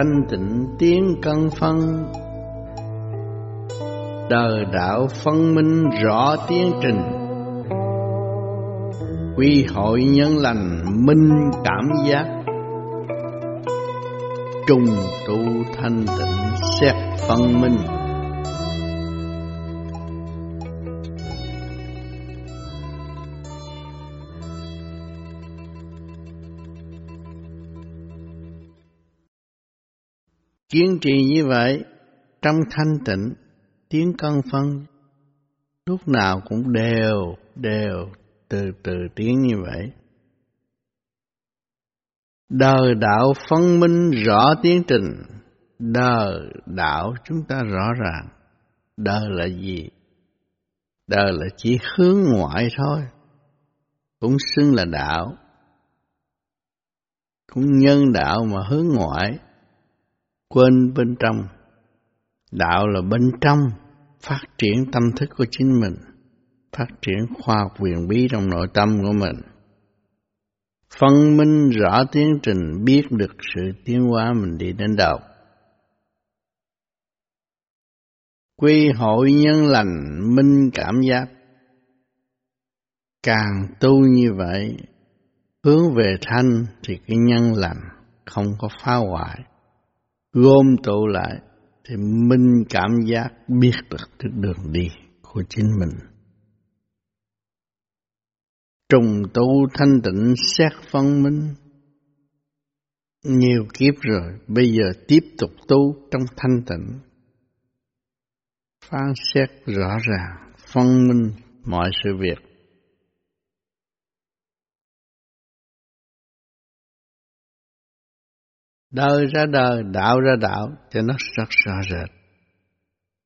thanh tịnh tiến căn phân đời đạo phân minh rõ tiến trình. Quy hội nhân lành minh cảm giác. Trùng tu thanh tịnh xét phân minh. Kiên trì như vậy, trong thanh tịnh, tiếng cân phân, lúc nào cũng đều đều từ từ tiếng như vậy. Đời đạo phân minh rõ tiến trình, đời đạo chúng ta rõ ràng. Đời là gì? Đời là chỉ hướng ngoại thôi, cũng xưng là đạo. Cũng nhân đạo mà hướng ngoại quên bên trong. Đạo là bên trong, phát triển tâm thức của chính mình, phát triển khoa học quyền bí trong nội tâm của mình. Phân minh rõ tiến trình biết được sự tiến hóa mình đi đến đâu. Quy hội nhân lành minh cảm giác. Càng tu như vậy, hướng về thanh thì cái nhân lành không có phá hoại gom tụ lại thì minh cảm giác biết được cái đường đi của chính mình. Trùng tu thanh tịnh xét phân minh. Nhiều kiếp rồi, bây giờ tiếp tục tu trong thanh tịnh. Phán xét rõ ràng, phân minh mọi sự việc. Đời ra đời, đạo ra đạo cho nó rất rõ rệt.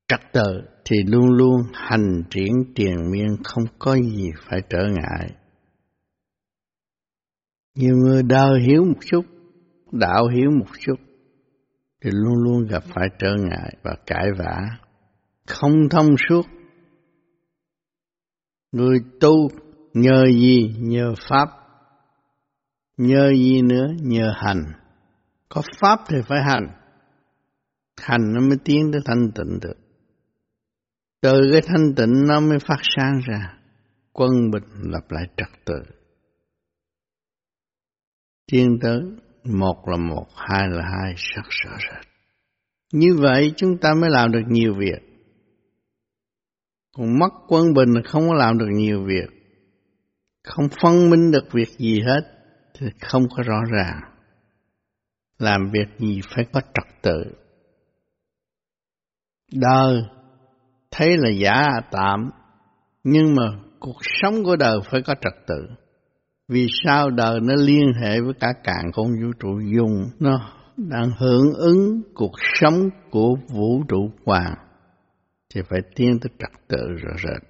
Trật tự thì luôn luôn hành triển triền miên không có gì phải trở ngại. Nhiều người đời hiểu một chút, đạo hiểu một chút, thì luôn luôn gặp phải trở ngại và cãi vã, không thông suốt. Người tu nhờ gì? Nhờ Pháp. Nhờ gì nữa? Nhờ hành có pháp thì phải hành. Hành nó mới tiến tới thanh tịnh được. Từ cái thanh tịnh nó mới phát sáng ra. Quân bình lập lại trật tự. Tiến tới một là một, hai là hai, sắc rõ rệt. Như vậy chúng ta mới làm được nhiều việc. Còn mất quân bình là không có làm được nhiều việc. Không phân minh được việc gì hết thì không có rõ ràng làm việc gì phải có trật tự. Đời thấy là giả tạm, nhưng mà cuộc sống của đời phải có trật tự. Vì sao đời nó liên hệ với cả càng không vũ trụ dùng, nó đang hưởng ứng cuộc sống của vũ trụ hoàng, thì phải tiến tới trật tự rõ rệt.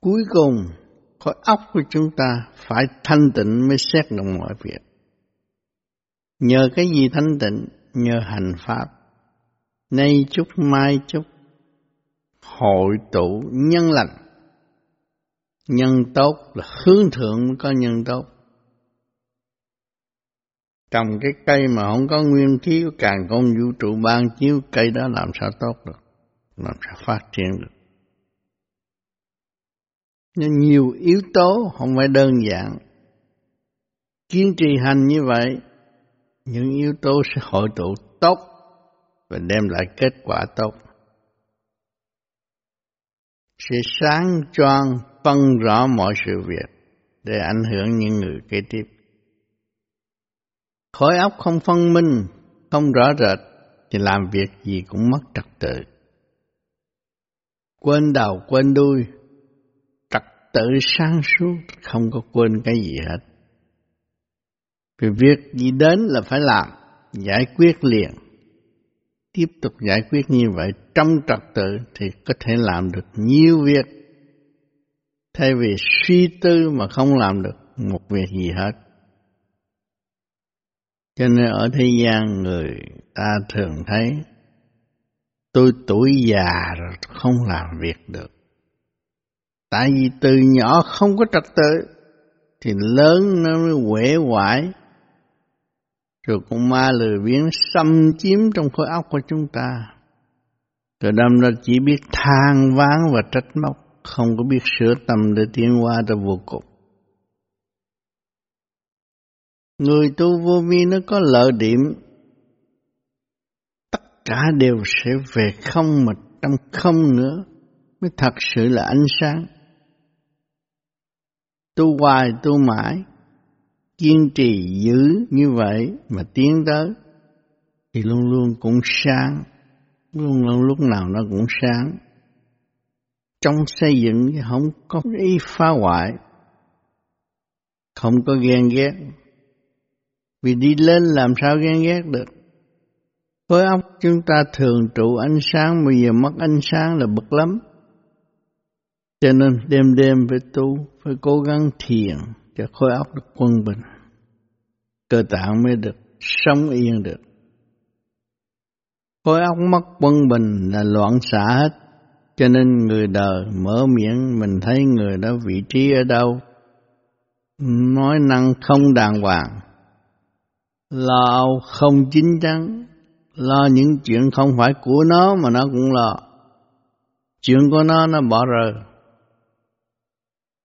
Cuối cùng, khối óc của chúng ta phải thanh tịnh mới xét được mọi việc. Nhờ cái gì thanh tịnh? Nhờ hành pháp. Nay chút mai chút hội tụ nhân lành. Nhân tốt là hướng thượng mới có nhân tốt. Trồng cái cây mà không có nguyên khí càng con vũ trụ ban chiếu cây đó làm sao tốt được, làm sao phát triển được nên nhiều yếu tố không phải đơn giản. Kiên trì hành như vậy, những yếu tố sẽ hội tụ tốt và đem lại kết quả tốt. Sẽ sáng choang phân rõ mọi sự việc để ảnh hưởng những người kế tiếp. Khối óc không phân minh, không rõ rệt thì làm việc gì cũng mất trật tự. Quên đầu quên đuôi, tự sáng suốt, không có quên cái gì hết. Vì việc gì đến là phải làm, giải quyết liền. Tiếp tục giải quyết như vậy trong trật tự thì có thể làm được nhiều việc. Thay vì suy tư mà không làm được một việc gì hết. Cho nên ở thế gian người ta thường thấy tôi tuổi già rồi không làm việc được Tại vì từ nhỏ không có trật tự, thì lớn nó mới quể hoại rồi con ma lười biếng xâm chiếm trong khối óc của chúng ta. Rồi đâm ra chỉ biết than ván và trách móc không có biết sửa tâm để tiến qua tới vô cùng. Người tu vô vi nó có lợi điểm. Tất cả đều sẽ về không mà trong không nữa mới thật sự là ánh sáng tu hoài tu mãi, kiên trì giữ như vậy mà tiến tới, thì luôn luôn cũng sáng, luôn luôn lúc nào nó cũng sáng. Trong xây dựng không có ý phá hoại, không có ghen ghét. Vì đi lên làm sao ghen ghét được? Khối óc chúng ta thường trụ ánh sáng, bây giờ mất ánh sáng là bực lắm. Cho nên đêm đêm phải tu phải cố gắng thiền cho khối óc được quân bình. Cơ tạng mới được sống yên được. Khối óc mất quân bình là loạn xạ hết. Cho nên người đời mở miệng, mình thấy người đó vị trí ở đâu? Nói năng không đàng hoàng. Lo không chính chắn. Lo những chuyện không phải của nó mà nó cũng lo. Chuyện của nó nó bỏ rơi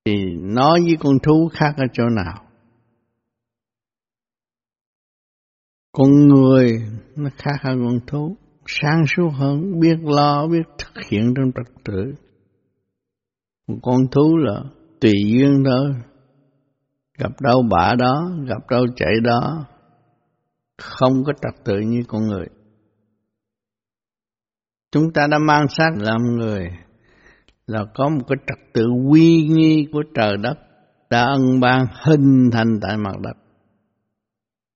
thì nó với con thú khác ở chỗ nào? Con người nó khác hơn con thú. Sáng suốt hơn, biết lo, biết thực hiện trong trật tự. Con thú là tùy duyên thôi. Gặp đâu bả đó, gặp đâu chạy đó, không có trật tự như con người. Chúng ta đã mang xác làm người là có một cái trật tự uy nghi của trời đất đã ân ban hình thành tại mặt đất.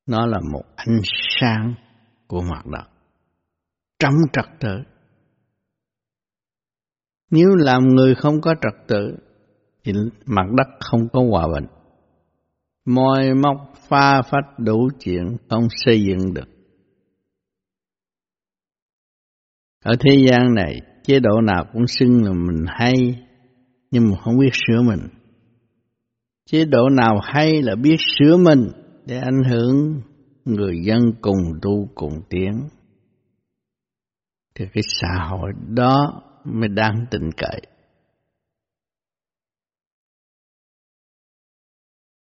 Nó là một ánh sáng của mặt đất. Trong trật tự. Nếu làm người không có trật tự, thì mặt đất không có hòa bình. Môi móc pha phách đủ chuyện không xây dựng được. Ở thế gian này, chế độ nào cũng xưng là mình hay, nhưng mà không biết sửa mình. Chế độ nào hay là biết sửa mình để ảnh hưởng người dân cùng tu cùng tiến. Thì cái xã hội đó mới đáng tin cậy.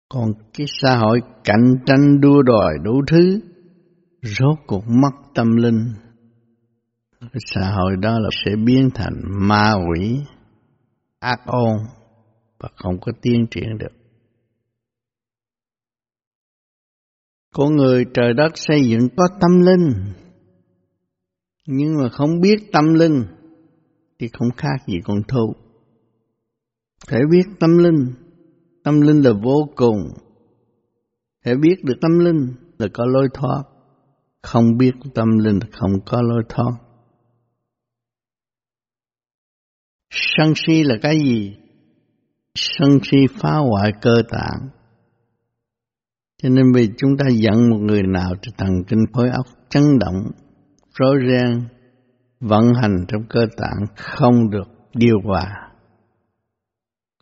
Còn cái xã hội cạnh tranh đua đòi đủ thứ, rốt cuộc mất tâm linh xã hội đó là sẽ biến thành ma quỷ, ác ôn và không có tiến triển được. Con người trời đất xây dựng có tâm linh, nhưng mà không biết tâm linh thì không khác gì con thú. Phải biết tâm linh tâm linh là vô cùng. Phải biết được tâm linh là có lối thoát, không biết tâm linh là không có lối thoát. Sân si là cái gì? Sân si phá hoại cơ tạng. Cho nên vì chúng ta giận một người nào thì thần kinh khối óc chấn động, rối ren, vận hành trong cơ tạng không được điều hòa.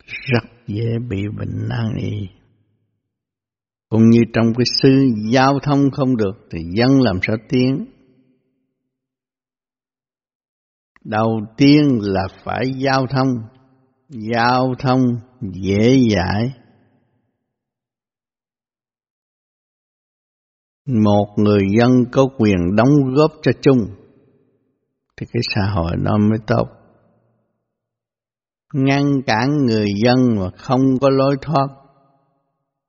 Rất dễ bị bệnh nan y. Cũng như trong cái sư giao thông không được thì dân làm sao tiến đầu tiên là phải giao thông. Giao thông dễ dãi. Một người dân có quyền đóng góp cho chung. Thì cái xã hội nó mới tốt. Ngăn cản người dân mà không có lối thoát.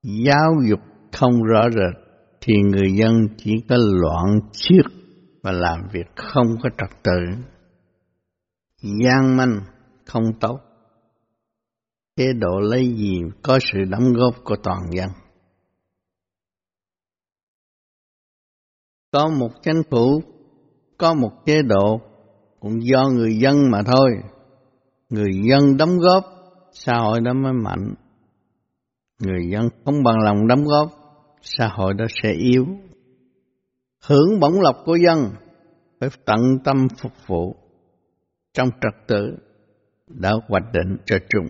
Giáo dục không rõ rệt thì người dân chỉ có loạn chiếc và làm việc không có trật tự gian manh không tốt. Chế độ lấy gì có sự đóng góp của toàn dân. Có một chính phủ, có một chế độ, cũng do người dân mà thôi. Người dân đóng góp, xã hội đó mới mạnh. Người dân không bằng lòng đóng góp, xã hội đó sẽ yếu. Hưởng bổng lộc của dân, phải tận tâm phục vụ trong trật tự đã hoạch định cho chúng.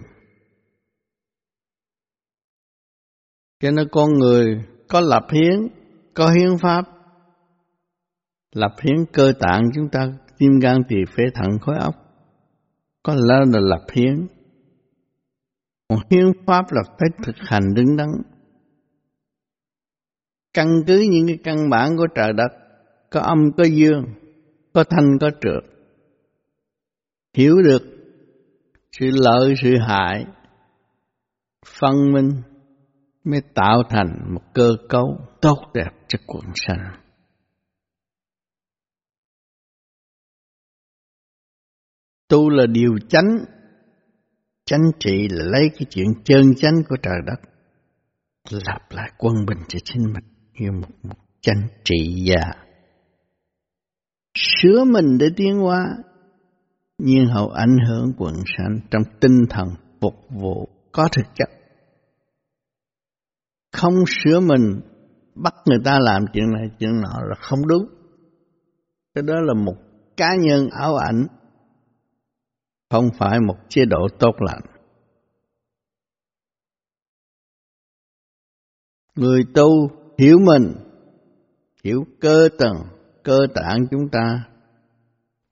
cho nên con người có lập hiến, có hiến pháp. Lập hiến cơ tạng chúng ta tim gan tỳ phế thận khối óc. Có lẽ là lập hiến. Còn hiến pháp là phải thực hành đứng đắn. Căn cứ những cái căn bản của trời đất, có âm có dương, có thanh có trượt. Hiểu được sự lợi sự hại, phân minh mới tạo thành một cơ cấu tốt đẹp cho quần sanh. Tu là điều chánh, chánh trị là lấy cái chuyện chân chánh của trời đất, lặp lại quân bình cho chính mình như một, một chánh trị gia. Sửa mình để tiến hóa, nhiên hậu ảnh hưởng quần sanh trong tinh thần phục vụ có thực chất. Không sửa mình, bắt người ta làm chuyện này, chuyện nọ là không đúng. Cái đó là một cá nhân ảo ảnh, không phải một chế độ tốt lành. Người tu hiểu mình, hiểu cơ tầng, cơ tạng chúng ta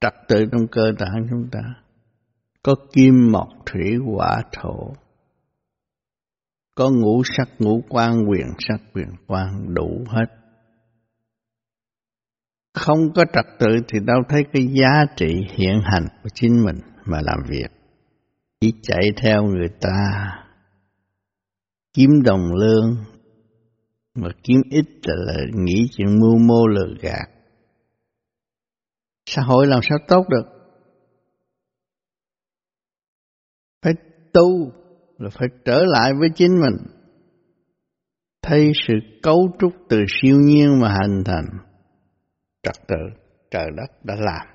trật tự trong cơ tạng chúng ta. Có kim mộc thủy hỏa thổ. Có ngũ sắc ngũ quan quyền sắc quyền quan đủ hết. Không có trật tự thì đâu thấy cái giá trị hiện hành của chính mình mà làm việc. Chỉ chạy theo người ta. Kiếm đồng lương. Mà kiếm ít là, là nghĩ chuyện mưu mô lừa gạt xã hội làm sao tốt được? Phải tu là phải trở lại với chính mình. Thấy sự cấu trúc từ siêu nhiên mà hình thành, trật tự trời đất đã làm.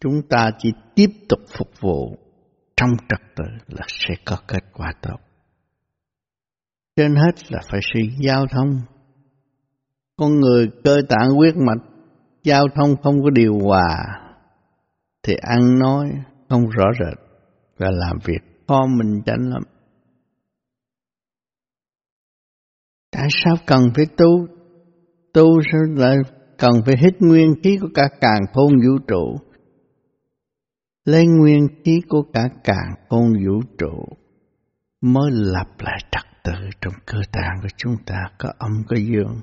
Chúng ta chỉ tiếp tục phục vụ trong trật tự là sẽ có kết quả tốt. Trên hết là phải sự giao thông. Con người cơ tạng huyết mạch giao thông không có điều hòa, thì ăn nói không rõ rệt và làm việc khó mình tránh lắm. Tại sao cần phải tu? Tu sao lại cần phải hít nguyên khí của cả càng khôn vũ trụ. Lấy nguyên khí của cả càng khôn vũ trụ mới lập lại trật tự trong cơ tạng của chúng ta có âm, có dương.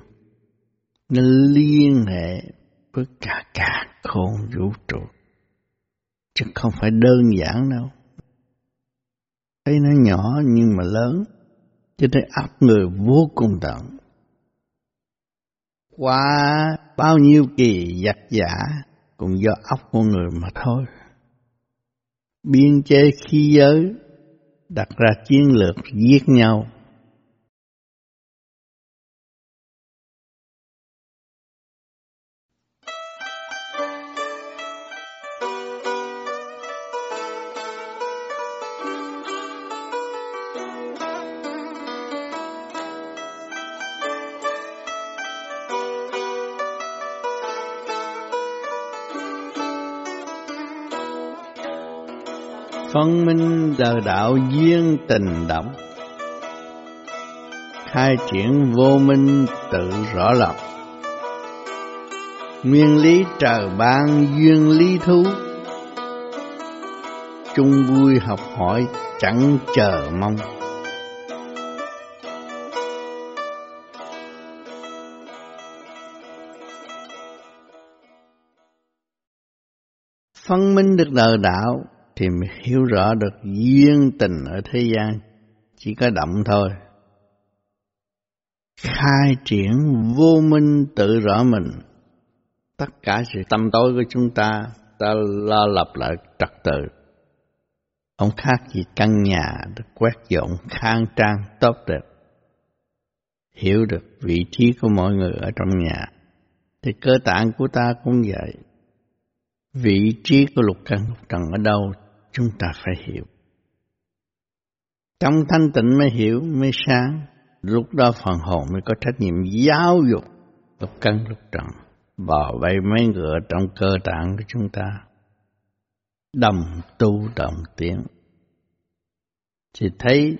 Nó liên hệ với cả cả khôn vũ trụ. Chứ không phải đơn giản đâu. Thấy nó nhỏ nhưng mà lớn cho thấy áp người vô cùng tận qua bao nhiêu kỳ giặc giả cũng do óc con người mà thôi. Biên chế khí giới, đặt ra chiến lược giết nhau. Phân minh đời đạo duyên tình động. Khai triển vô minh tự rõ lòng nguyên lý trời ban duyên lý thú. Chung vui học hỏi chẳng chờ mong. Phân minh được đời đạo thì mình hiểu rõ được duyên tình ở thế gian, chỉ có động thôi. Khai triển vô minh tự rõ mình. Tất cả sự tâm tối của chúng ta ta lo lập lại trật tự. Không khác gì căn nhà được quét dọn, khang trang, tốt đẹp. Hiểu được vị trí của mọi người ở trong nhà, thì cơ tạng của ta cũng vậy. Vị trí của lục căn, lục trần ở đâu chúng ta phải hiểu. Trong thanh tịnh mới hiểu, mới sáng, lúc đó phần hồn mới có trách nhiệm giáo dục lúc căn lúc trần, bảo vệ mấy ngựa trong cơ tạng của chúng ta. Đồng tu đồng tiến. Thì thấy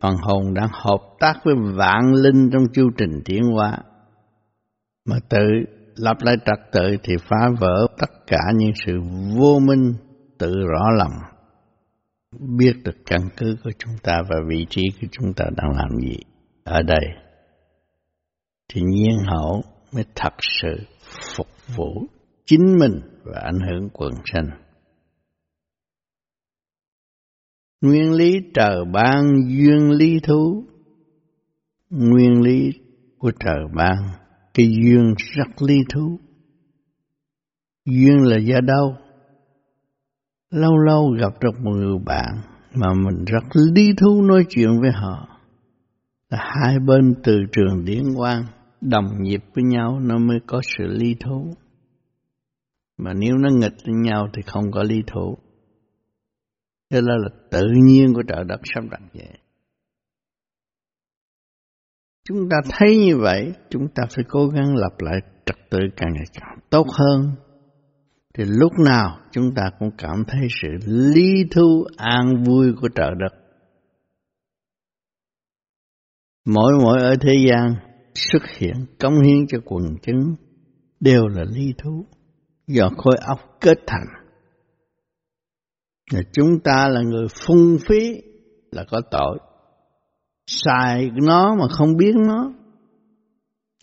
phần hồn đang hợp tác với vạn linh trong chu trình tiến hóa mà tự lập lại trật tự thì phá vỡ tất cả những sự vô minh tự rõ lòng biết được căn cứ của chúng ta và vị trí của chúng ta đang làm gì ở đây thì nhiên hậu mới thật sự phục vụ chính mình và ảnh hưởng quần sanh. Nguyên lý trời ban duyên lý thú Nguyên lý của trời ban, Cái duyên rất lý thú Duyên là do đâu? Lâu lâu gặp được một người bạn Mà mình rất lý thú nói chuyện với họ Là hai bên từ trường điển quang Đồng nhịp với nhau nó mới có sự lý thú Mà nếu nó nghịch với nhau thì không có lý thú Thế đó là tự nhiên của trời đất sắp đặt vậy. Chúng ta thấy như vậy, chúng ta phải cố gắng lập lại trật tự càng ngày càng tốt hơn. Thì lúc nào chúng ta cũng cảm thấy sự lý thú an vui của trời đất. Mỗi mỗi ở thế gian xuất hiện công hiến cho quần chúng đều là lý thú do khối óc kết thành. Chúng ta là người phung phí là có tội. Xài nó mà không biết nó.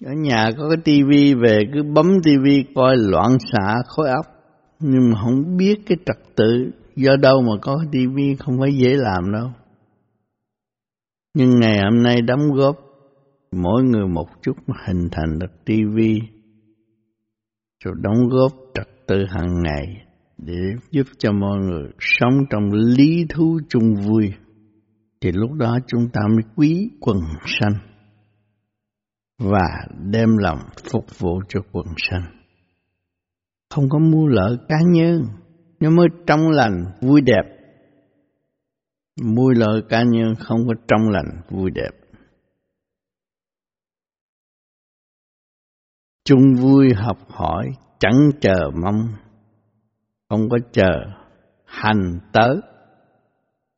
Ở nhà có cái tivi về, cứ bấm tivi coi loạn xạ khối óc nhưng mà không biết cái trật tự do đâu mà có tivi không phải dễ làm đâu. Nhưng ngày hôm nay đóng góp, mỗi người một chút mà hình thành được tivi rồi đóng góp trật tự hàng ngày để giúp cho mọi người sống trong lý thú chung vui. Thì lúc đó chúng ta mới quý quần sanh và đem lòng phục vụ cho quần sanh. Không có mua lợi cá nhân, nó mới trong lành, vui đẹp. Mua lợi cá nhân không có trong lành, vui đẹp. Chung vui học hỏi, chẳng chờ mong. Không có chờ hành tới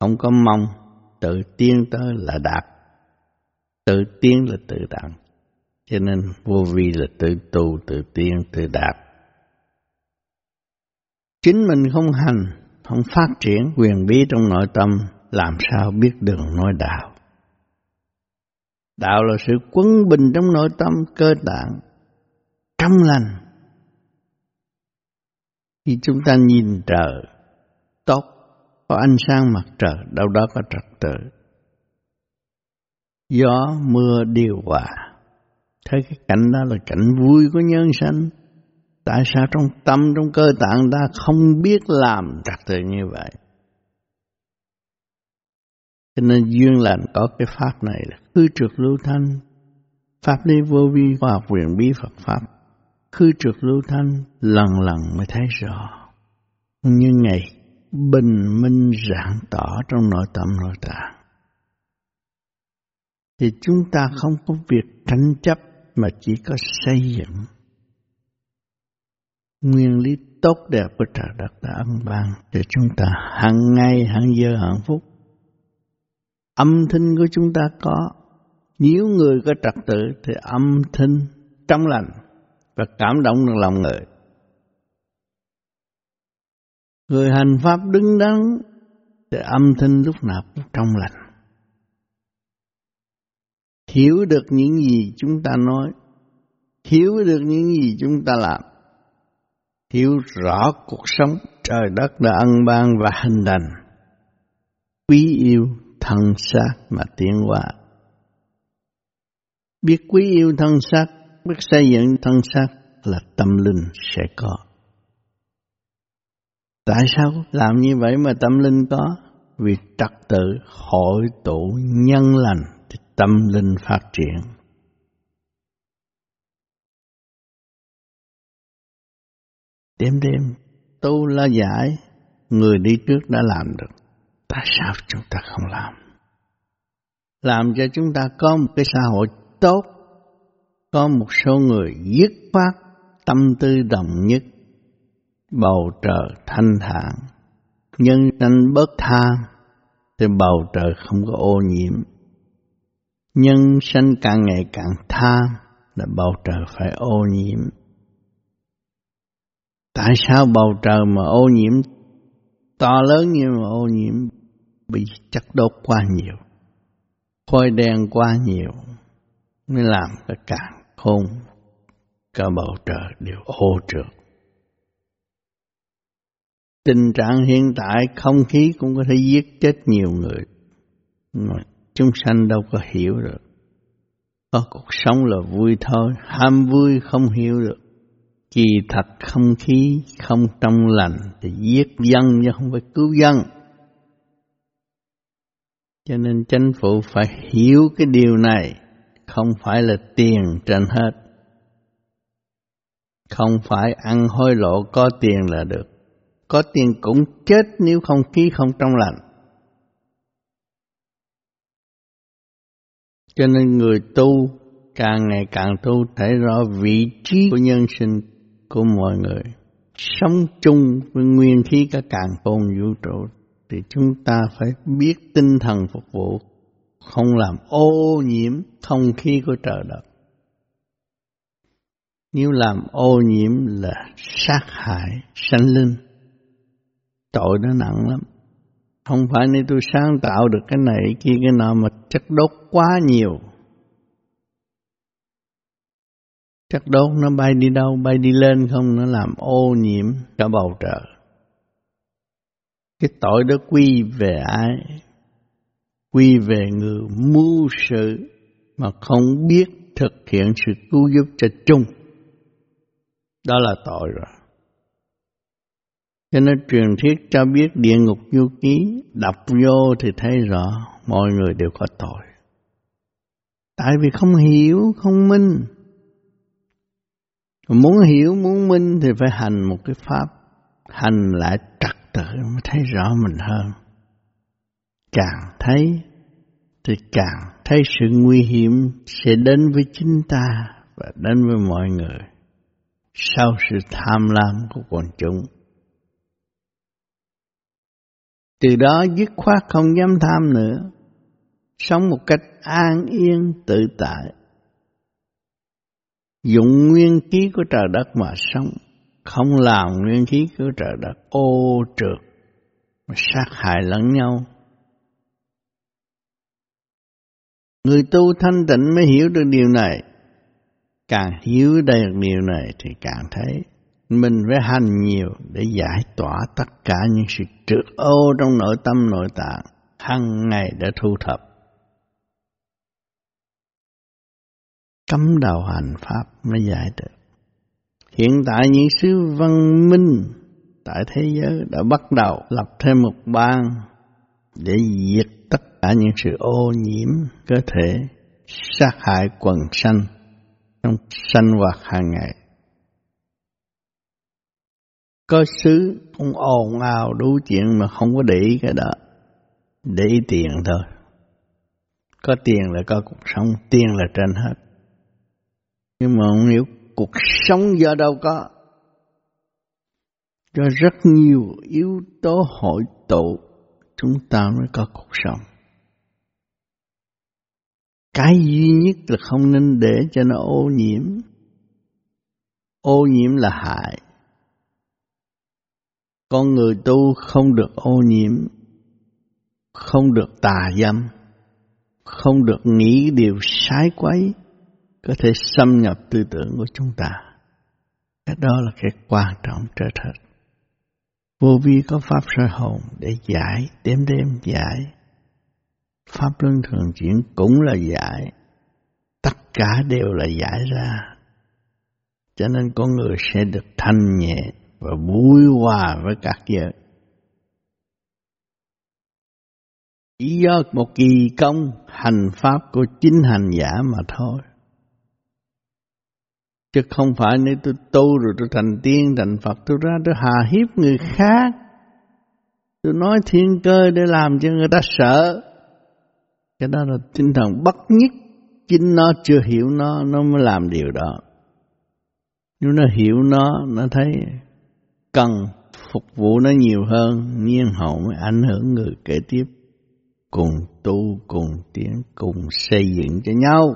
không có mong tự tiên tới là đạt. Tự tiên là tự đạt cho nên vô vi là tự tu tự tiên tự đạt chính mình không hành không phát triển quyền bí trong nội tâm làm sao biết đường nói đạo đạo là sự quân bình trong nội tâm cơ tạng trong lành khi chúng ta nhìn trời tốt, có ánh sáng mặt trời, đâu đó có trật tự. Gió, mưa điều hòa. Thấy cái cảnh đó là cảnh vui của nhân sinh. Tại sao trong tâm, trong cơ tạng ta không biết làm trật tự như vậy? Cho nên duyên lành có cái pháp này là khư trượt lưu thanh, pháp lý vô vi khoa học quyền bí Phật pháp. Khư trượt lưu thanh lần lần mới thấy rõ. Như ngày bình minh rạng tỏ trong nội tâm nội tạng. Thì chúng ta không có việc tranh chấp mà chỉ có xây dựng nguyên lý tốt đẹp của trời đất đã ân ban để chúng ta hàng ngày hàng giờ hạnh phúc âm thanh của chúng ta có nếu người có trật tự thì âm thanh trong lành và cảm động được lòng người. Người hành pháp đứng đắn thì âm thanh lúc nào cũng trong lành. Hiểu được những gì chúng ta nói, hiểu được những gì chúng ta làm, hiểu rõ cuộc sống trời đất đã ân ban và hình thành, quý yêu thân xác mà tiến hóa. Biết quý yêu thân xác biết xây dựng thân xác là tâm linh sẽ có. Tại sao làm như vậy mà tâm linh có? Vì trật tự hội tụ nhân lành thì tâm linh phát triển. Đêm đêm tu la giải, người đi trước đã làm được. Tại sao chúng ta không làm? Làm cho chúng ta có một cái xã hội tốt có một số người dứt khoát tâm tư đồng nhất, bầu trời thanh thản, nhân sanh bớt tham, thì bầu trời không có ô nhiễm, Nhân sanh càng ngày càng tham là bầu trời phải ô nhiễm. Tại sao bầu trời mà ô nhiễm to lớn như mà ô nhiễm bị chất đốt quá nhiều, khói đen quá nhiều mới làm cái càng khôn cả bầu trời đều ô trượt. Tình trạng hiện tại không khí cũng có thể giết chết nhiều người. Mà chúng sanh đâu có hiểu được. Có cuộc sống là vui thôi, ham vui không hiểu được. Kỳ thật không khí không trong lành thì giết dân chứ không phải cứu dân. Cho nên chính phủ phải hiểu cái điều này, không phải là tiền trên hết. Không phải ăn hối lộ có tiền là được. Có tiền cũng chết nếu không khí không trong lành. Cho nên người tu càng ngày càng tu thấy rõ vị trí của nhân sinh của mọi người. Sống chung với nguyên khí cả càng khôn vũ trụ thì chúng ta phải biết tinh thần phục vụ, không làm ô nhiễm không khí của trời đất. Nếu làm ô nhiễm là sát hại sanh linh, tội nó nặng lắm. Không phải nên tôi sáng tạo được cái này kia cái nọ mà chất đốt quá nhiều. Chất đốt nó bay đi đâu, bay đi lên không, nó làm ô nhiễm cả bầu trời. Cái tội đó quy về ai? Quy về người mưu sự mà không biết thực hiện sự cứu giúp cho chung. Đó là tội rồi. Cho nên truyền thuyết cho biết địa ngục du ký, đọc vô thì thấy rõ mọi người đều có tội. Tại vì không hiểu, không minh. Muốn hiểu, muốn minh thì phải hành một cái pháp, hành lại trật tự mới thấy rõ mình hơn. Càng thấy thì càng thấy sự nguy hiểm sẽ đến với chính ta và đến với mọi người sau sự tham lam của quần chúng. Từ đó dứt khoát không dám tham nữa, sống một cách an yên tự tại. Dụng nguyên khí của trời đất mà sống, không làm nguyên khí của trời đất ô trượt, mà sát hại lẫn nhau. Người tu thanh tịnh mới hiểu được điều này. Càng hiểu được điều này thì càng thấy mình phải hành nhiều để giải tỏa tất cả những sự trượt ô trong nội tâm nội tạng hàng ngày để thu thập. Cấm đầu hành pháp mới giải được. Hiện tại những sứ văn minh tại thế giới đã bắt đầu lập thêm một bang để diệt tất cả những sự ô nhiễm cơ thể, sát hại quần sanh trong sanh hoạt hàng ngày. Có xứ cũng ồn ào đủ chuyện mà không có để ý cái đó để ý tiền thôi. Có tiền là có cuộc sống tiền là trên hết nhưng mà không hiểu cuộc sống do đâu có. Cho rất nhiều yếu tố hội tụ chúng ta mới có cuộc sống. Cái duy nhất là không nên để cho nó ô nhiễm. Ô nhiễm là hại. Con người tu không được ô nhiễm, không được tà dâm, không được nghĩ điều sai quấy, có thể xâm nhập tư tưởng của chúng ta. Cái đó là cái quan trọng trở thật. Vô vi có pháp sơ hồn để giải, đêm đêm giải. Pháp luân thường chuyển cũng là giải. Tất cả đều là giải ra. Cho nên con người sẽ được thanh nhẹ, và vui hòa với các giới. Chỉ do một kỳ công hành pháp của chính hành giả mà thôi. Chứ không phải nếu tôi tu rồi tôi thành tiên, thành Phật, tôi ra tôi hà hiếp người khác. Tôi nói thiên cơ để làm cho người ta sợ. Cái đó là tinh thần bất nhất. Chính nó chưa hiểu nó, nó mới làm điều đó. Nếu nó hiểu nó, nó thấy cần phục vụ nó nhiều hơn, nhiên hậu mới ảnh hưởng người kế tiếp. cùng tu, cùng tiến, cùng xây dựng cho nhau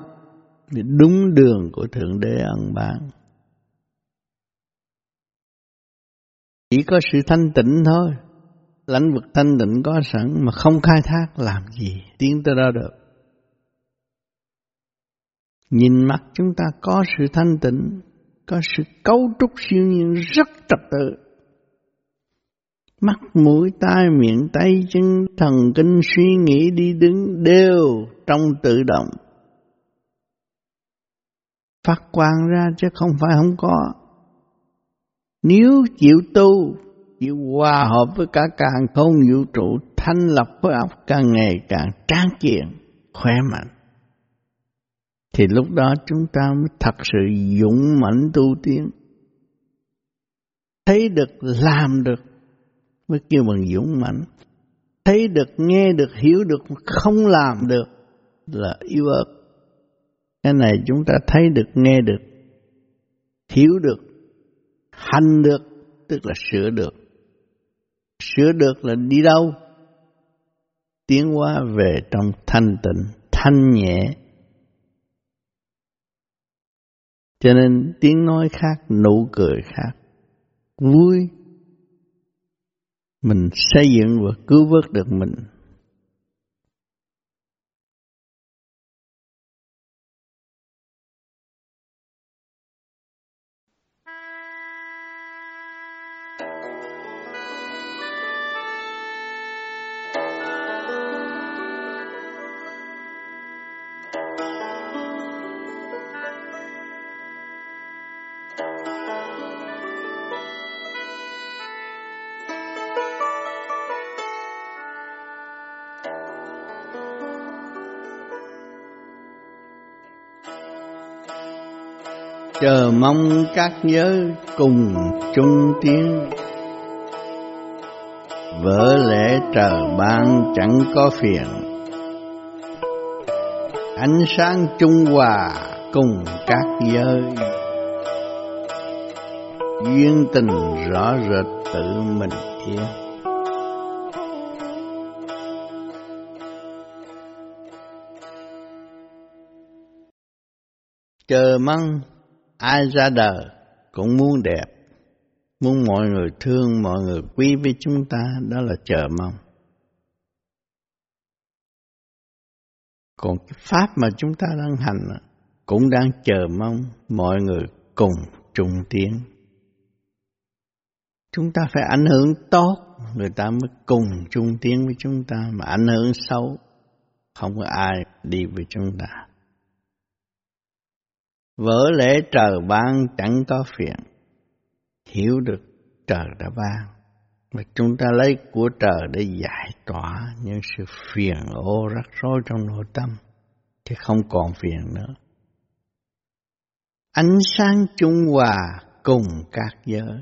thì đúng đường của Thượng Đế ân bán Chỉ có sự thanh tịnh thôi, lãnh vực thanh tịnh có sẵn mà không khai thác làm gì tiến tới đó được. Nhìn mặt chúng ta có sự thanh tịnh, có sự cấu trúc siêu nhiên rất trật tự. Mắt mũi tai miệng tay chân thần kinh suy nghĩ đi đứng đều trong tự động phát quang ra chứ không phải không có. Nếu chịu tu, chịu hòa hợp với cả càng không vũ trụ, thanh lập với óc càng ngày càng tráng kiện khỏe mạnh, thì lúc đó chúng ta mới thật sự dũng mãnh tu tiến. Thấy được, làm được, mới kêu bằng dũng mãnh. Thấy được, nghe được, hiểu được không làm được là yếu ớt cái này chúng ta thấy được, nghe được, hiểu được, hành được, tức là sửa được. Sửa được là đi đâu? Tiến hóa về trong thanh tịnh, thanh nhẹ. Cho nên tiếng nói khác, nụ cười khác. Vui. Mình xây dựng và cứu vớt được mình. Chờ mong các nhớ cùng chung tiếng. Vỡ lẽ trời ban chẳng có phiền. Ánh sáng trung hòa cùng các giới. Duyên tình rõ rệt tự mình yên chờ mong ai ra đời cũng muốn đẹp, muốn mọi người thương, mọi người quý với chúng ta, đó là chờ mong. Còn cái pháp mà chúng ta đang hành cũng đang chờ mong mọi người cùng chung tiến. Chúng ta phải ảnh hưởng tốt, người ta mới cùng chung tiến với chúng ta, mà ảnh hưởng xấu, không có ai đi với chúng ta. Vỡ lễ trời ban chẳng có phiền, hiểu được trời đã ban. Và chúng ta lấy của trời để giải tỏa những sự phiền ô rắc rối trong nội tâm, thì không còn phiền nữa. Ánh sáng trung hòa cùng các giới.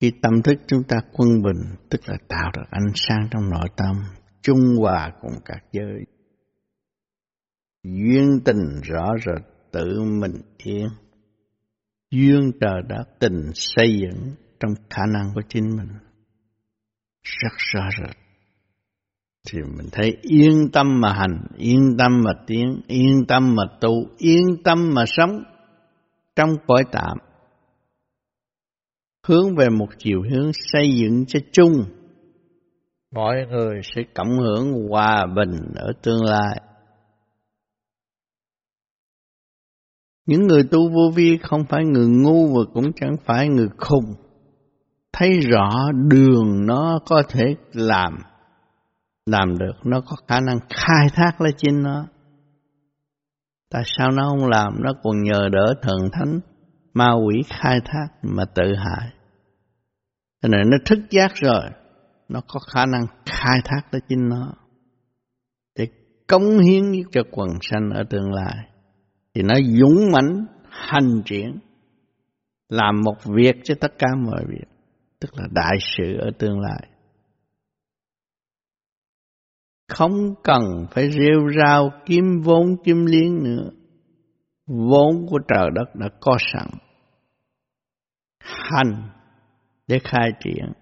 Khi tâm thức chúng ta quân bình, tức là tạo được ánh sáng trong nội tâm, trung hòa cùng các giới. Duyên tình rõ rệt tự mình yên. Duyên trời đã tình xây dựng trong khả năng của chính mình. Rất rõ rệt. Thì mình thấy yên tâm mà hành, yên tâm mà tiến, yên tâm mà tu, yên tâm mà sống trong cõi tạm. Hướng về một chiều hướng xây dựng cho chung. Mọi người sẽ cộng hưởng hòa bình ở tương lai. Những người tu vô vi không phải người ngu và cũng chẳng phải người khùng. Thấy rõ đường nó có thể làm, làm được, nó có khả năng khai thác lấy chính nó. Tại sao nó không làm, nó còn nhờ đỡ thần thánh, ma quỷ khai thác mà tự hại. Cho nên nó thức giác rồi, nó có khả năng khai thác lấy chính nó. Để cống hiến cho quần sanh ở tương lai thì nó dũng mãnh, hành triển, làm một việc cho tất cả mọi việc, tức là đại sự ở tương lai. Không cần phải rêu rao kiếm vốn, kiếm liếng nữa. Vốn của trời đất đã có sẵn, hành để khai triển.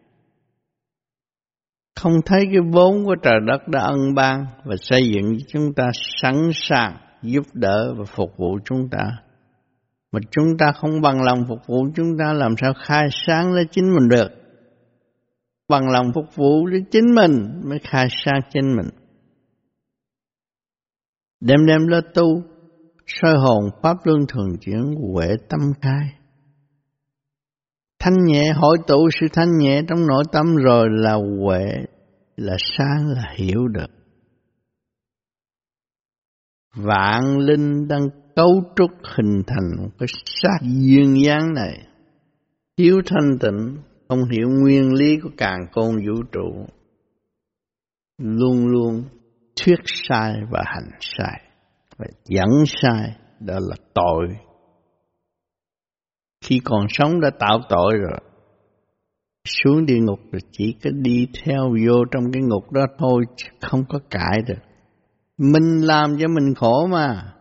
Không thấy cái vốn của trời đất đã ân ban và xây dựng chúng ta sẵn sàng giúp đỡ và phục vụ chúng ta. Mà chúng ta không bằng lòng phục vụ chúng ta làm sao khai sáng lấy chính mình được. Bằng lòng phục vụ lấy chính mình mới khai sáng chính mình. Đêm đêm lo tu, soi hồn pháp luân thường chuyển huệ tâm khai. Thanh nhẹ hội tụ sự thanh nhẹ trong nội tâm rồi là huệ, là sáng, là hiểu được. Vạn linh đang cấu trúc hình thành một cái sát duyên dáng này. Thiếu thanh tịnh, không hiểu nguyên lý của càng côn vũ trụ. Luôn luôn thuyết sai và hành sai. Và dẫn sai, đó là tội khi còn sống đã tạo tội rồi xuống địa ngục rồi chỉ có đi theo vô trong cái ngục đó thôi không có cãi được mình làm cho mình khổ mà.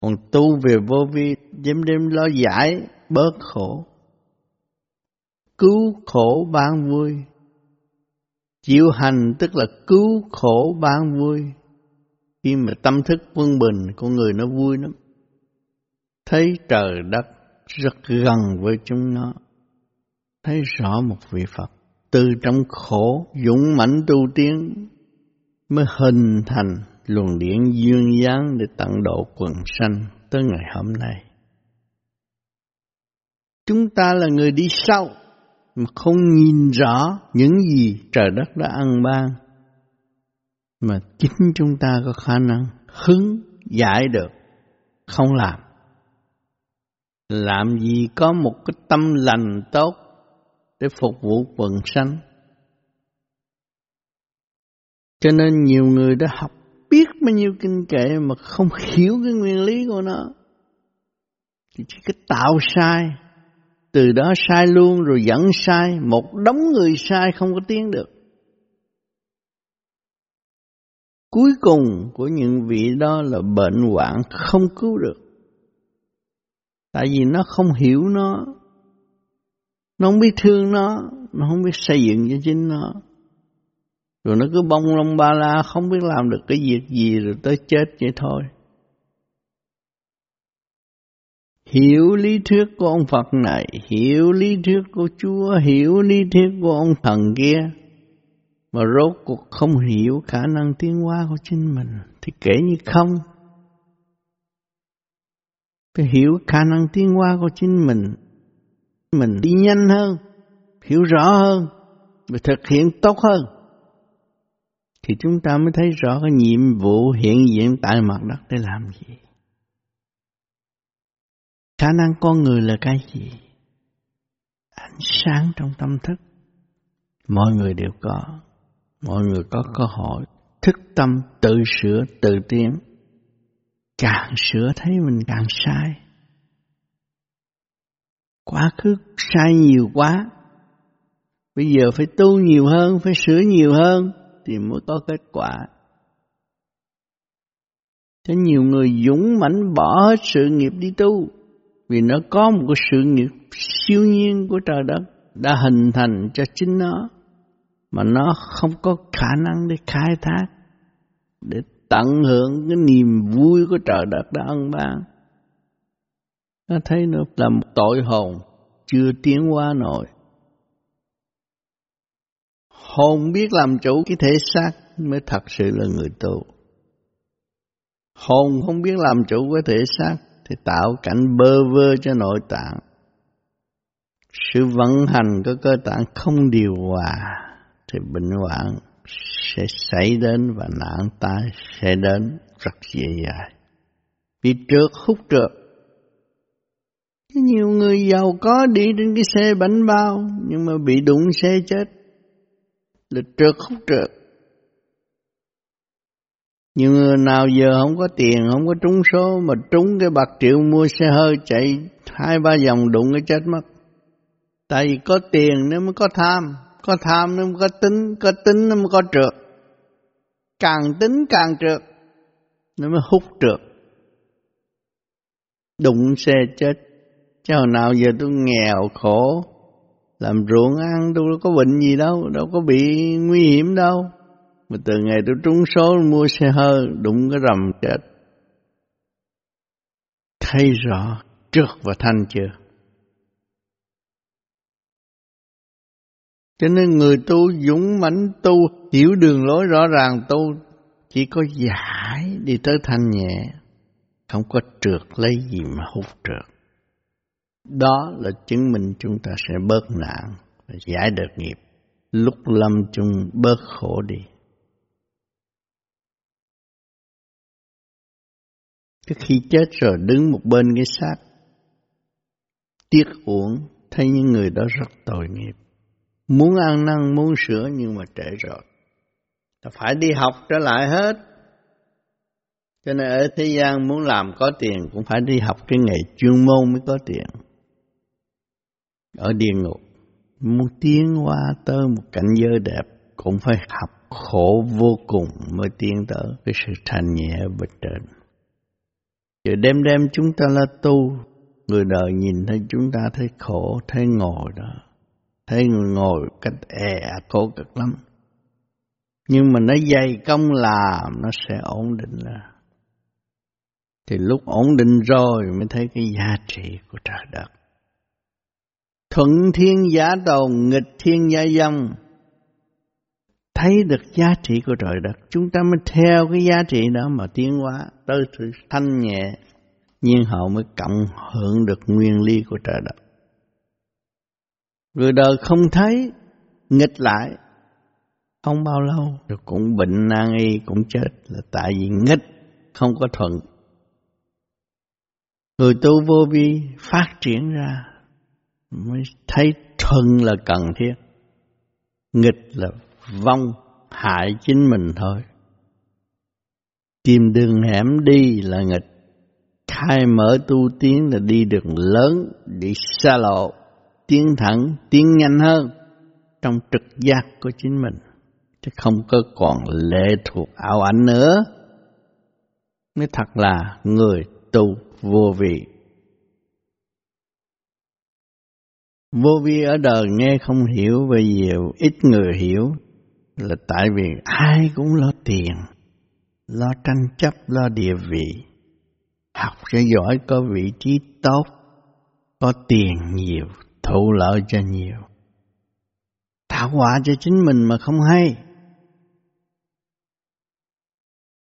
Còn tu về vô vi đêm đêm lo giải bớt khổ. Cứu khổ ban vui. Chịu hành tức là cứu khổ ban vui. Khi mà tâm thức quân bình con người nó vui lắm. Thấy trời đất rất gần với chúng nó, thấy rõ một vị Phật từ trong khổ dũng mãnh tu tiến mới hình thành luồng điện dương dáng để tận độ quần sanh tới ngày hôm nay. Chúng ta là người đi sau, mà không nhìn rõ những gì trời đất đã ăn ban mà chính chúng ta có khả năng hứng giải được, không làm làm gì có một cái tâm lành tốt để phục vụ quần sanh. Cho nên nhiều người đã học biết bao nhiêu kinh kệ mà không hiểu cái nguyên lý của nó. Thì chỉ cái tạo sai, từ đó sai luôn rồi dẫn sai, một đống người sai không có tiến được. Cuối cùng của những vị đó là bệnh hoạn không cứu được. Tại vì nó không hiểu nó, nó không biết thương nó, nó không biết xây dựng cho chính nó. Rồi nó cứ bông lông ba la không biết làm được cái việc gì rồi tới chết vậy thôi. Hiểu lý thuyết của ông Phật này, hiểu lý thuyết của Chúa, hiểu lý thuyết của ông thần kia, mà rốt cuộc không hiểu khả năng tiến hóa của chính mình, thì kể như không phải hiểu khả năng tiến hóa của chính mình mình đi nhanh hơn hiểu rõ hơn và thực hiện tốt hơn thì chúng ta mới thấy rõ cái nhiệm vụ hiện diện tại mặt đất để làm gì. Khả năng con người là cái gì? Ánh sáng trong tâm thức. Mọi người đều có. Mọi người có cơ hội thức tâm tự sửa tự tiến. Càng sửa thấy mình càng sai. Quá khứ sai nhiều quá, bây giờ phải tu nhiều hơn, phải sửa nhiều hơn thì mới có kết quả. Thế nhiều người dũng mãnh bỏ hết sự nghiệp đi tu, vì nó có một cái sự nghiệp siêu nhiên của trời đất đã hình thành cho chính nó, mà nó không có khả năng để khai thác, để tận hưởng cái niềm vui của trời đất đã ân ban. Nó thấy nó là một tội hồn chưa tiến hóa nổi. Hồn biết làm chủ cái thể xác mới thật sự là người tu. Hồn không biết làm chủ cái thể xác thì tạo cảnh bơ vơ cho nội tạng. Sự vận hành của cơ tạng không điều hòa thì bệnh hoạn sẽ xảy đến và nạn tai sẽ đến rất dễ dàng. Bị trượt hút trượt. Nhiều người giàu có đi trên cái xe bánh bao nhưng mà bị đụng xe chết là trượt không trượt. Nhiều người nào giờ không có tiền, không có trúng số mà trúng cái bạc triệu mua xe hơi chạy hai ba vòng đụng cái chết mất. Tại vì có tiền nó mới có tham, có tham nó mới có tính, có tính nó mới có trượt càng tính càng trượt nó mới hút trượt đụng xe chết chứ hồi nào giờ tôi nghèo khổ làm ruộng ăn tôi đâu có bệnh gì đâu, đâu có bị nguy hiểm đâu. Mà từ ngày tôi trúng số mua xe hơi, đụng cái rầm chết. Thấy rõ trước và thanh chưa? Cho nên người tu dũng mãnh tu, hiểu đường lối rõ ràng tu, chỉ có giải đi tới thanh nhẹ, không có trượt lấy gì mà hút trượt. Đó là chứng minh chúng ta sẽ bớt nạn và giải được nghiệp, lúc lâm chung bớt khổ đi. Cái khi chết rồi đứng một bên cái xác, tiếc uổng, thấy những người đó rất tội nghiệp. Muốn ăn năn, muốn sửa nhưng mà trễ rồi. Ta phải đi học trở lại hết. Cho nên ở thế gian muốn làm có tiền cũng phải đi học cái nghề chuyên môn mới có tiền. Ở địa ngục, muốn tiến qua tới một cảnh giới đẹp cũng phải học khổ vô cùng mới tiến tới cái sự thanh nhẹ bề trên. Giờ đêm đêm chúng ta là tu, người đời nhìn thấy chúng ta thấy khổ, thấy ngồi đó, thấy người ngồi cách e khổ cực lắm. Nhưng mà nó dày công làm nó sẽ ổn định là. Thì lúc ổn định rồi mới thấy cái giá trị của trời đất. Thuận thiên giả tồn, nghịch thiên gia dâm. Thấy được giá trị của trời đất, chúng ta mới theo cái giá trị đó mà tiến hóa tới sự thanh nhẹ, nhiên hậu mới cộng hưởng được nguyên lý của trời đất. Người đời không thấy, nghịch lại, không bao lâu rồi cũng bệnh nan y cũng chết là tại vì nghịch không có thuận. Người tu vô vi phát triển ra mới thấy thuận là cần thiết. Nghịch là vong hại chính mình thôi. Tìm đường hẻm đi là nghịch. Khai mở tu tiến là đi đường lớn, đi xa lộ, tiến thẳng, tiến nhanh hơn trong trực giác của chính mình. Chứ không có còn lệ thuộc ảo ảnh nữa. Mới thật là người tu vô vị Vô vi ở đời nghe không hiểu về nhiều, ít người hiểu là tại vì ai cũng lo tiền, lo tranh chấp, lo địa vị. Học cho giỏi có vị trí tốt, có tiền nhiều, thụ lợi cho nhiều. Tạo họa cho chính mình mà không hay.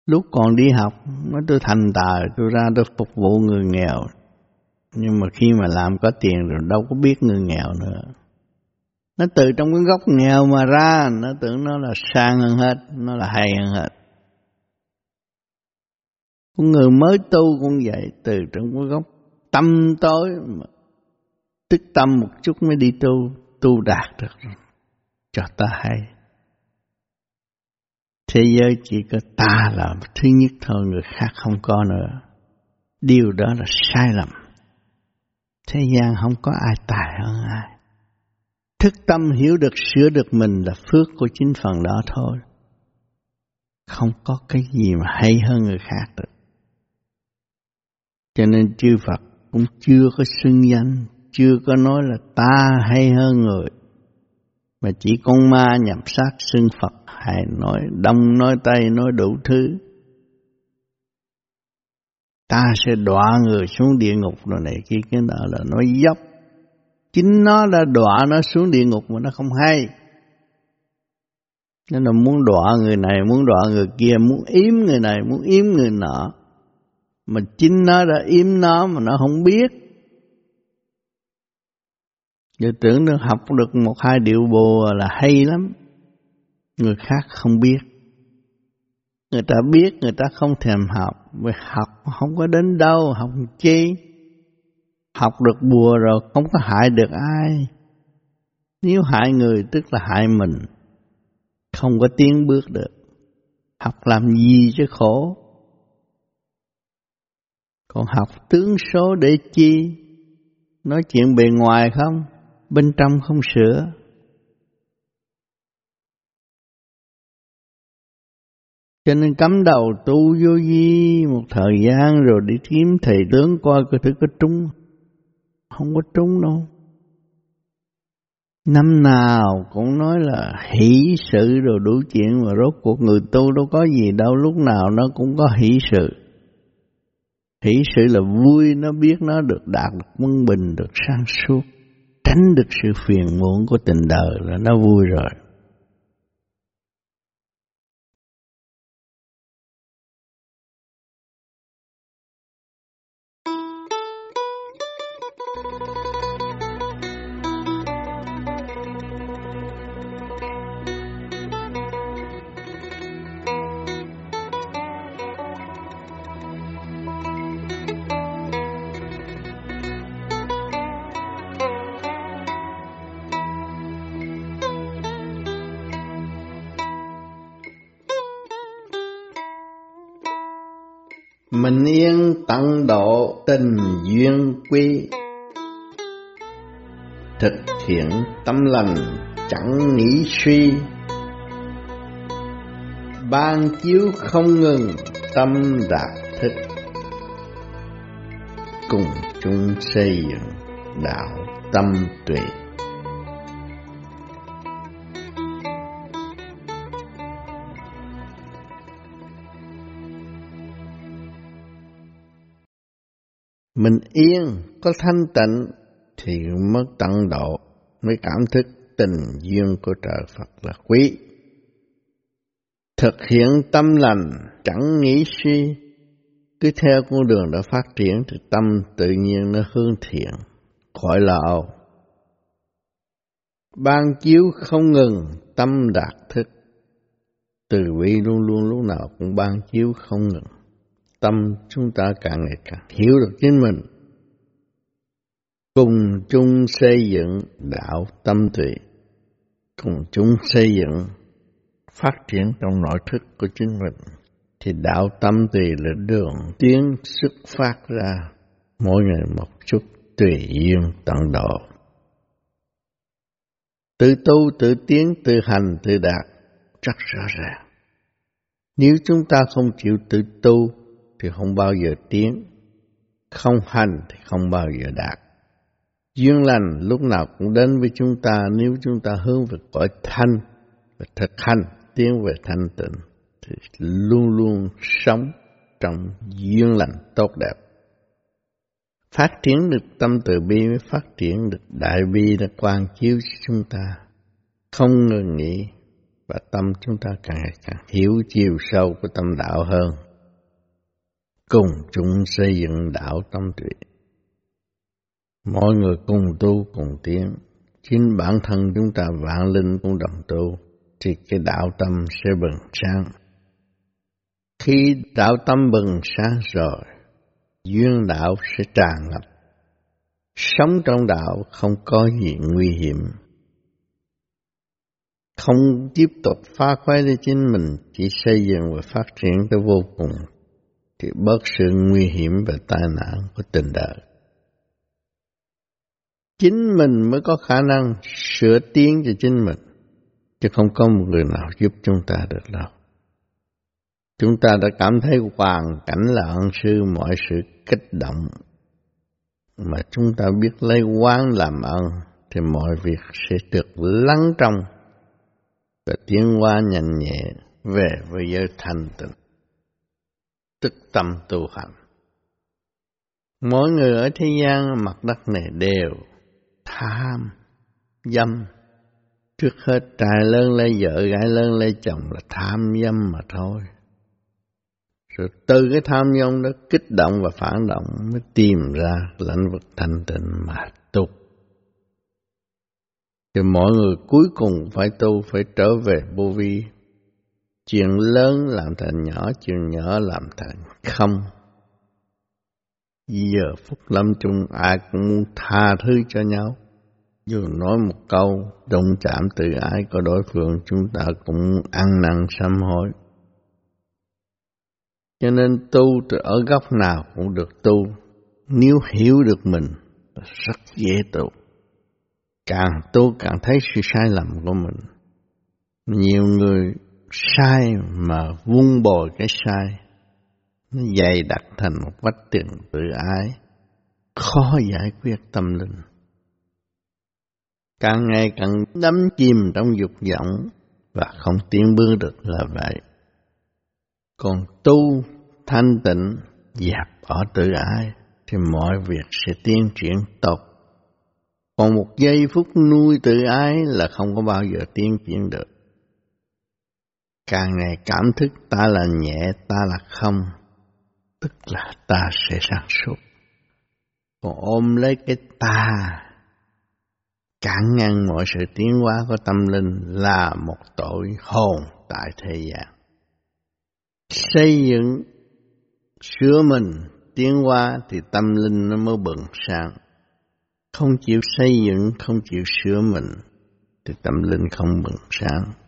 Lúc còn đi học, nói tôi thành tài, tôi ra tôi phục vụ người nghèo, nhưng mà khi mà làm có tiền rồi đâu có biết người nghèo nữa. Nó từ trong cái góc nghèo mà ra, nó tưởng nó là sang hơn hết, nó là hay hơn hết. Con người mới tu cũng vậy, từ trong cái góc tâm tối mà tức tâm một chút mới đi tu tu đạt được cho ta hay. Thế giới chỉ có ta là thứ nhất thôi, người khác không có nữa. Điều đó là sai lầm. Thế gian không có ai tài hơn ai. Thức tâm hiểu được sửa được mình là phước của chính phần đó thôi. Không có cái gì mà hay hơn người khác được. Cho nên chư Phật cũng chưa có xưng danh, chưa có nói là ta hay hơn người. Mà chỉ con ma nhập sát xưng Phật hay nói đông nói tây nói đủ thứ ta sẽ đọa người xuống địa ngục rồi này kia, cái nợ là nói dốc. Chính nó đã đọa nó xuống địa ngục mà nó không hay. Nên là muốn đọa người này, muốn đọa người kia, muốn yếm người này, muốn yếm người nọ. Mà chính nó đã yếm nó mà nó không biết. Giờ tưởng được học được một hai điệu bồ là hay lắm. Người khác không biết. Người ta biết, người ta không thèm học vì học, không có đến đâu, học chi? Học được bùa rồi, không có hại được ai. Nếu hại người, tức là hại mình. Không có tiến bước được. Học làm gì chứ khổ? Còn học tướng số để chi? Nói chuyện bề ngoài không? Bên trong không sửa. Cho nên cắm đầu tu vô vi một thời gian rồi đi kiếm thầy tướng coi coi thứ có trúng. Không có trúng đâu. Năm nào cũng nói là hỷ sự rồi đủ chuyện mà rốt cuộc người tu đâu có gì đâu, lúc nào nó cũng có hỷ sự. Hỷ sự là vui, nó biết nó được đạt được quân bình, được sang suốt, tránh được sự phiền muộn của tình đời là nó vui rồi. Tận độ tình duyên quy. Thực hiện tâm lành chẳng nghĩ suy. Ban chiếu không ngừng, tâm đạt thức Cùng chung xây dựng đạo tâm tuệ. Mình yên, có thanh tịnh thì mất tận độ, mới cảm thức tình duyên của trời Phật là quý. Thực hiện tâm lành, chẳng nghĩ suy, cứ theo con đường đã phát triển thì tâm tự nhiên nó hướng thiện, khỏi là âu. Ban chiếu không ngừng, tâm đạt thức, từ bi luôn luôn lúc nào cũng ban chiếu không ngừng tâm chúng ta càng ngày càng hiểu được chính mình. Cùng chung xây dựng đạo tâm tuệ cùng chung xây dựng phát triển trong nội thức của chính mình, thì đạo tâm tùy là đường tiến xuất phát ra mỗi ngày một chút tùy duyên tận độ. Tự tu tự tiến tự hành tự đạt, rất rõ ràng. Nếu chúng ta không chịu tự tu thì không bao giờ tiến, không hành thì không bao giờ đạt. Duyên lành lúc nào cũng đến với chúng ta nếu chúng ta hướng về cõi thanh và thực hành tiến về thanh tịnh thì luôn luôn sống trong duyên lành tốt đẹp. Phát triển được tâm từ bi mới phát triển được đại bi đã quan chiếu cho chúng ta. Không ngừng nghĩ và tâm chúng ta càng càng hiểu chiều sâu của tâm đạo hơn cùng chung xây dựng đạo tâm tuệ. Mọi người cùng tu cùng tiến, chính bản thân chúng ta vạn linh cũng đồng tu, thì cái đạo tâm sẽ bừng sáng. Khi đạo tâm bừng sáng rồi, duyên đạo sẽ tràn ngập. Sống trong đạo không có gì nguy hiểm. Không tiếp tục phá khoái để chính mình, chỉ xây dựng và phát triển tới vô cùng thì bớt sự nguy hiểm và tai nạn của tình đời. Chính mình mới có khả năng sửa tiến cho chính mình, chứ không có một người nào giúp chúng ta được đâu. Chúng ta đã cảm thấy hoàn cảnh là ân sư mọi sự kích động, mà chúng ta biết lấy quán làm ân, thì mọi việc sẽ được lắng trong và tiến qua nhanh nhẹ về với giới thanh tịnh tức tâm tu hành. Mỗi người ở thế gian mặt đất này đều tham, dâm. Trước hết trai lớn lấy vợ, gái lớn lấy chồng là tham dâm mà thôi. Rồi từ cái tham dâm đó kích động và phản động mới tìm ra lãnh vực thanh tịnh mà tu. Thì mọi người cuối cùng phải tu, phải trở về vô vi, Chuyện lớn làm thành nhỏ, chuyện nhỏ làm thành không. Giờ phút lâm chung ai cũng muốn tha thứ cho nhau. Dù nói một câu động chạm từ ai của đối phương chúng ta cũng ăn năn sám hối. Cho nên tu từ ở góc nào cũng được tu. Nếu hiểu được mình rất dễ tu. Càng tu càng thấy sự sai lầm của mình. Nhiều người sai mà vun bồi cái sai, nó dày đặt thành một vách tường tự ái, khó giải quyết tâm linh càng ngày càng đắm chìm trong dục vọng và không tiến bước được là vậy. Còn tu, thanh tịnh, dẹp bỏ tự ái thì mọi việc sẽ tiến triển tốt. Còn một giây phút nuôi tự ái là không có bao giờ tiến triển được. Càng ngày cảm thức ta là nhẹ, ta là không, tức là ta sẽ sáng suốt. Còn ôm lấy cái ta, cản ngăn mọi sự tiến hóa của tâm linh là một tội hồn tại thế gian. Xây dựng, sửa mình, tiến hóa thì tâm linh nó mới bừng sáng. Không chịu xây dựng, không chịu sửa mình thì tâm linh không bừng sáng.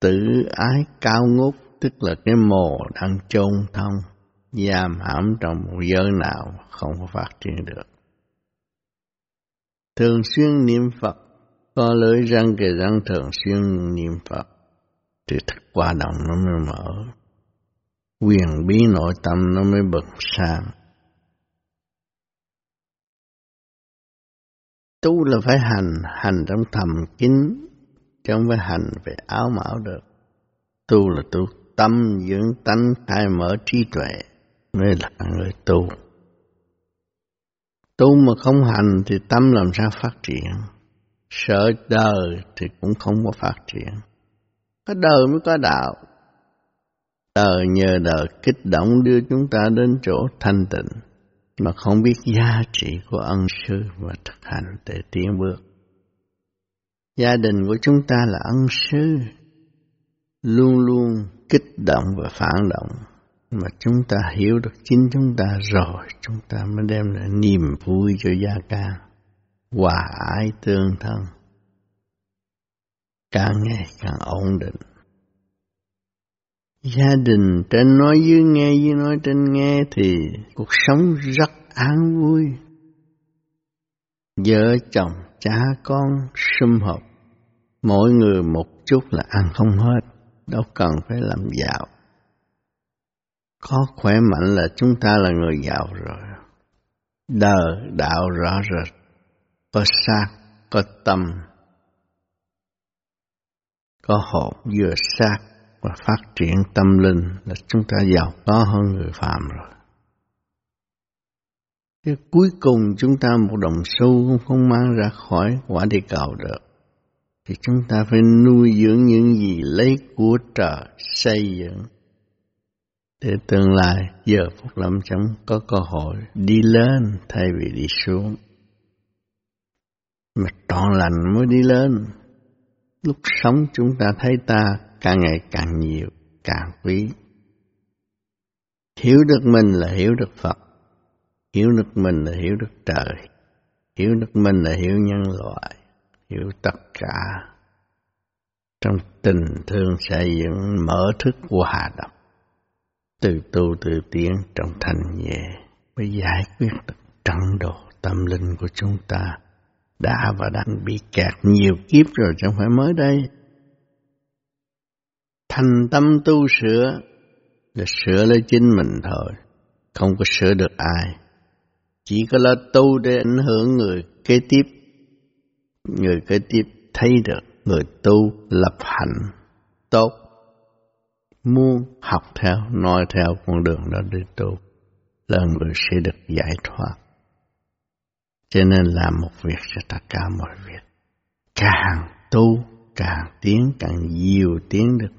Tự ái cao ngút tức là cái mồ đang chôn thông, giam hãm trong một giới nào không có phát triển được. Thường xuyên niệm Phật, có lưỡi răng kề răng thường xuyên niệm Phật, thì thức qua động nó mới mở, quyền bí nội tâm nó mới bật sáng. Tu là phải hành, hành trong thầm kín, chứ không phải hành về áo mão được. Tu là tu tâm dưỡng tánh, khai mở trí tuệ, mới là người tu. Tu mà không hành thì tâm làm sao phát triển. Sợ đời thì cũng không có phát triển. Có đời mới có đạo. Đời nhờ đời kích động đưa chúng ta đến chỗ thanh tịnh, mà không biết giá trị của ân sư và thực hành để tiến bước. Gia đình của chúng ta là ân sư, luôn luôn kích động và phản động. Mà chúng ta hiểu được chính chúng ta rồi, chúng ta mới đem lại niềm vui cho gia ca hòa ái tương thân, càng ngày càng ổn định. Gia đình trên nói dưới nghe, dưới nói trên nghe thì cuộc sống rất an vui. Vợ chồng, cha con sum họp, mỗi người một chút là ăn không hết, đâu cần phải làm giàu. Có khỏe mạnh là chúng ta là người giàu rồi. Đời đạo rõ rệt, có xác, có tâm, có hồn vừa xác và phát triển tâm linh là chúng ta giàu có hơn người phàm rồi. Thế cuối cùng chúng ta một đồng xu cũng không mang ra khỏi quả địa cầu được. Thì chúng ta phải nuôi dưỡng những gì lấy của trời xây dựng. Để tương lai giờ phút lâm chấm có cơ hội đi lên thay vì đi xuống. Mà trọn lành mới đi lên. Lúc sống chúng ta thấy ta càng ngày càng nhiều, càng quý. Hiểu được mình là hiểu được Phật, hiểu được mình là hiểu được trời, hiểu được mình là hiểu nhân loại, hiểu tất cả. Trong tình thương xây dựng mở thức hòa đồng, từ tu từ tiến trong thành nhẹ mới giải quyết được trận độ tâm linh của chúng ta đã và đang bị kẹt nhiều kiếp rồi chẳng phải mới đây thành tâm tu sửa là sửa lấy chính mình thôi, không có sửa được ai. Chỉ có là tu để ảnh hưởng người kế tiếp, người kế tiếp thấy được người tu lập hạnh tốt, muốn học theo, nói theo con đường đó để tu, là người sẽ được giải thoát. Cho nên làm một việc cho tất cả mọi việc. Càng tu, càng tiến, càng nhiều tiến được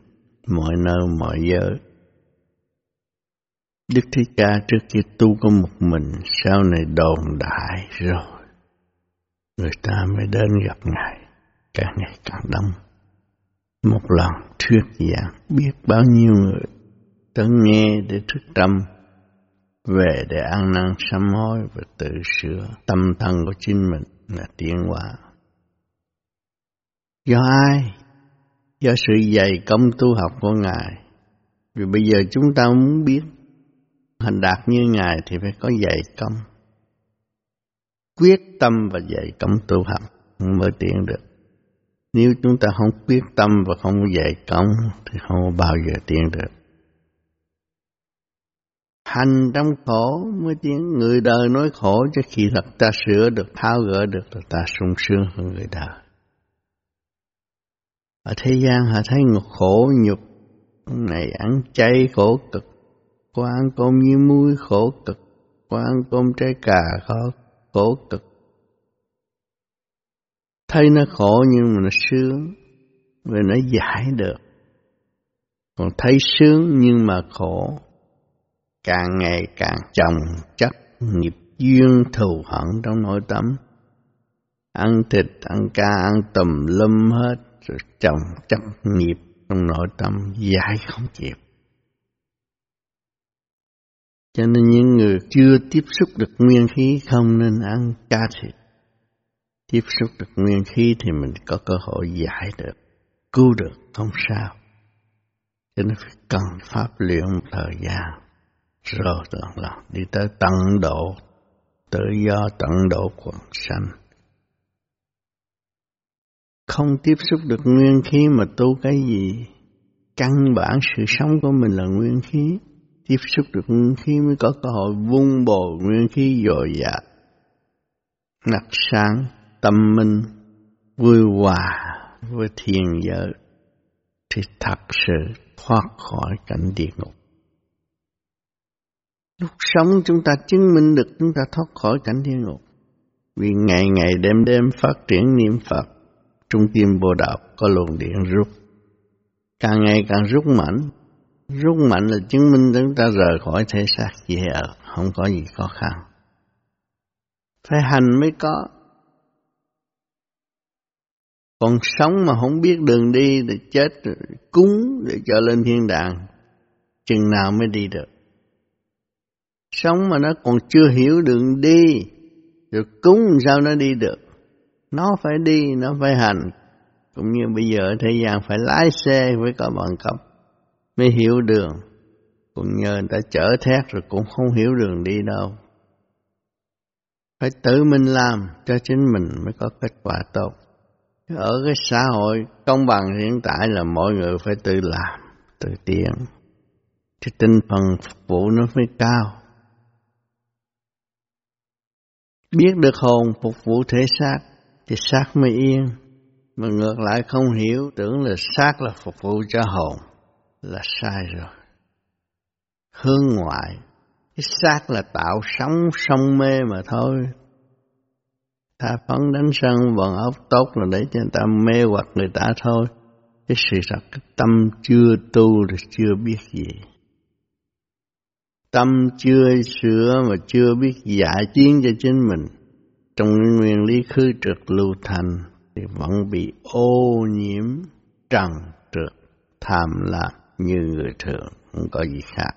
mọi nơi mọi giới. Đức Thích Ca trước kia tu có một mình, sau này đồn đại rồi. Người ta mới đến gặp Ngài, càng ngày càng đông. Một lần thuyết giảng biết bao nhiêu người tới nghe để thức tâm, về để ăn năn sám hối và tự sửa tâm thân của chính mình là tiến hóa. Do ai? do sự dày công tu học của Ngài. Vì bây giờ chúng ta muốn biết hành đạt như Ngài thì phải có dày công. Quyết tâm và dày công tu học mới tiến được. Nếu chúng ta không quyết tâm và không dày công thì không bao giờ tiến được. hành trong khổ mới tiến. người đời nói khổ cho khi thật ta sửa được tháo gỡ được là ta sung sướng hơn người đời ở thế gian họ thấy ngục khổ nhục này ăn chay khổ cực có ăn cơm như muối khổ cực có ăn cơm trái cà khổ, khổ cực. Thấy nó khổ nhưng mà nó sướng vì nó giải được. Còn thấy sướng nhưng mà khổ, càng ngày càng chồng chất, nghiệp duyên thù hận trong nội tâm. Ăn thịt, ăn ca, ăn tùm lum hết, rồi chồng chất, nghiệp trong nội tâm, giải không chịu cho nên những người chưa tiếp xúc được nguyên khí không nên ăn cá thịt. Tiếp xúc được nguyên khí thì mình có cơ hội giải được, cứu được, không sao. Cho nên phải cần pháp luyện một thời gian. Rồi tận lòng đi tới tận độ, tự do tận độ quần sanh. Không tiếp xúc được nguyên khí mà tu cái gì? Căn bản sự sống của mình là nguyên khí tiếp xúc được nguyên khí mới có cơ hội vun bồi nguyên khí dồi dào ngặt sáng tâm minh vui hòa với thiền giới thì thật sự thoát khỏi cảnh địa ngục Lúc sống chúng ta chứng minh được chúng ta thoát khỏi cảnh địa ngục. Vì ngày ngày đêm đêm phát triển niệm Phật, trung tâm bồ đạo có luồng điện rút. Càng ngày càng rút mạnh, rút mạnh là chứng minh chúng ta rời khỏi thể xác dễ ở, ờ, không có gì khó khăn. Phải hành mới có. Còn sống mà không biết đường đi thì chết cúng để cho lên thiên đàng, chừng nào mới đi được. Sống mà nó còn chưa hiểu đường đi, rồi cúng sao nó đi được. Nó phải đi, nó phải hành. Cũng như bây giờ thế gian phải lái xe với có bằng cấp mới hiểu đường. Cũng nhờ người ta chở thét rồi cũng không hiểu đường đi đâu. Phải tự mình làm cho chính mình mới có kết quả tốt. Ở cái xã hội công bằng hiện tại là mọi người phải tự làm, tự tiến. Thì tinh thần phục vụ nó mới cao. Biết được hồn phục vụ thể xác thì xác mới yên. Mà ngược lại không hiểu tưởng là xác là phục vụ cho hồn là sai rồi. Hướng ngoại, cái xác là tạo sống sông mê mà thôi. Ta phấn đánh sân vần ốc tốt là để cho người ta mê hoặc người ta thôi. Cái sự thật cái tâm chưa tu thì chưa biết gì. Tâm chưa sửa mà chưa biết giải chiến cho chính mình. Trong nguyên lý khư trực lưu thành thì vẫn bị ô nhiễm trần trượt tham lam như người thường, không có gì khác.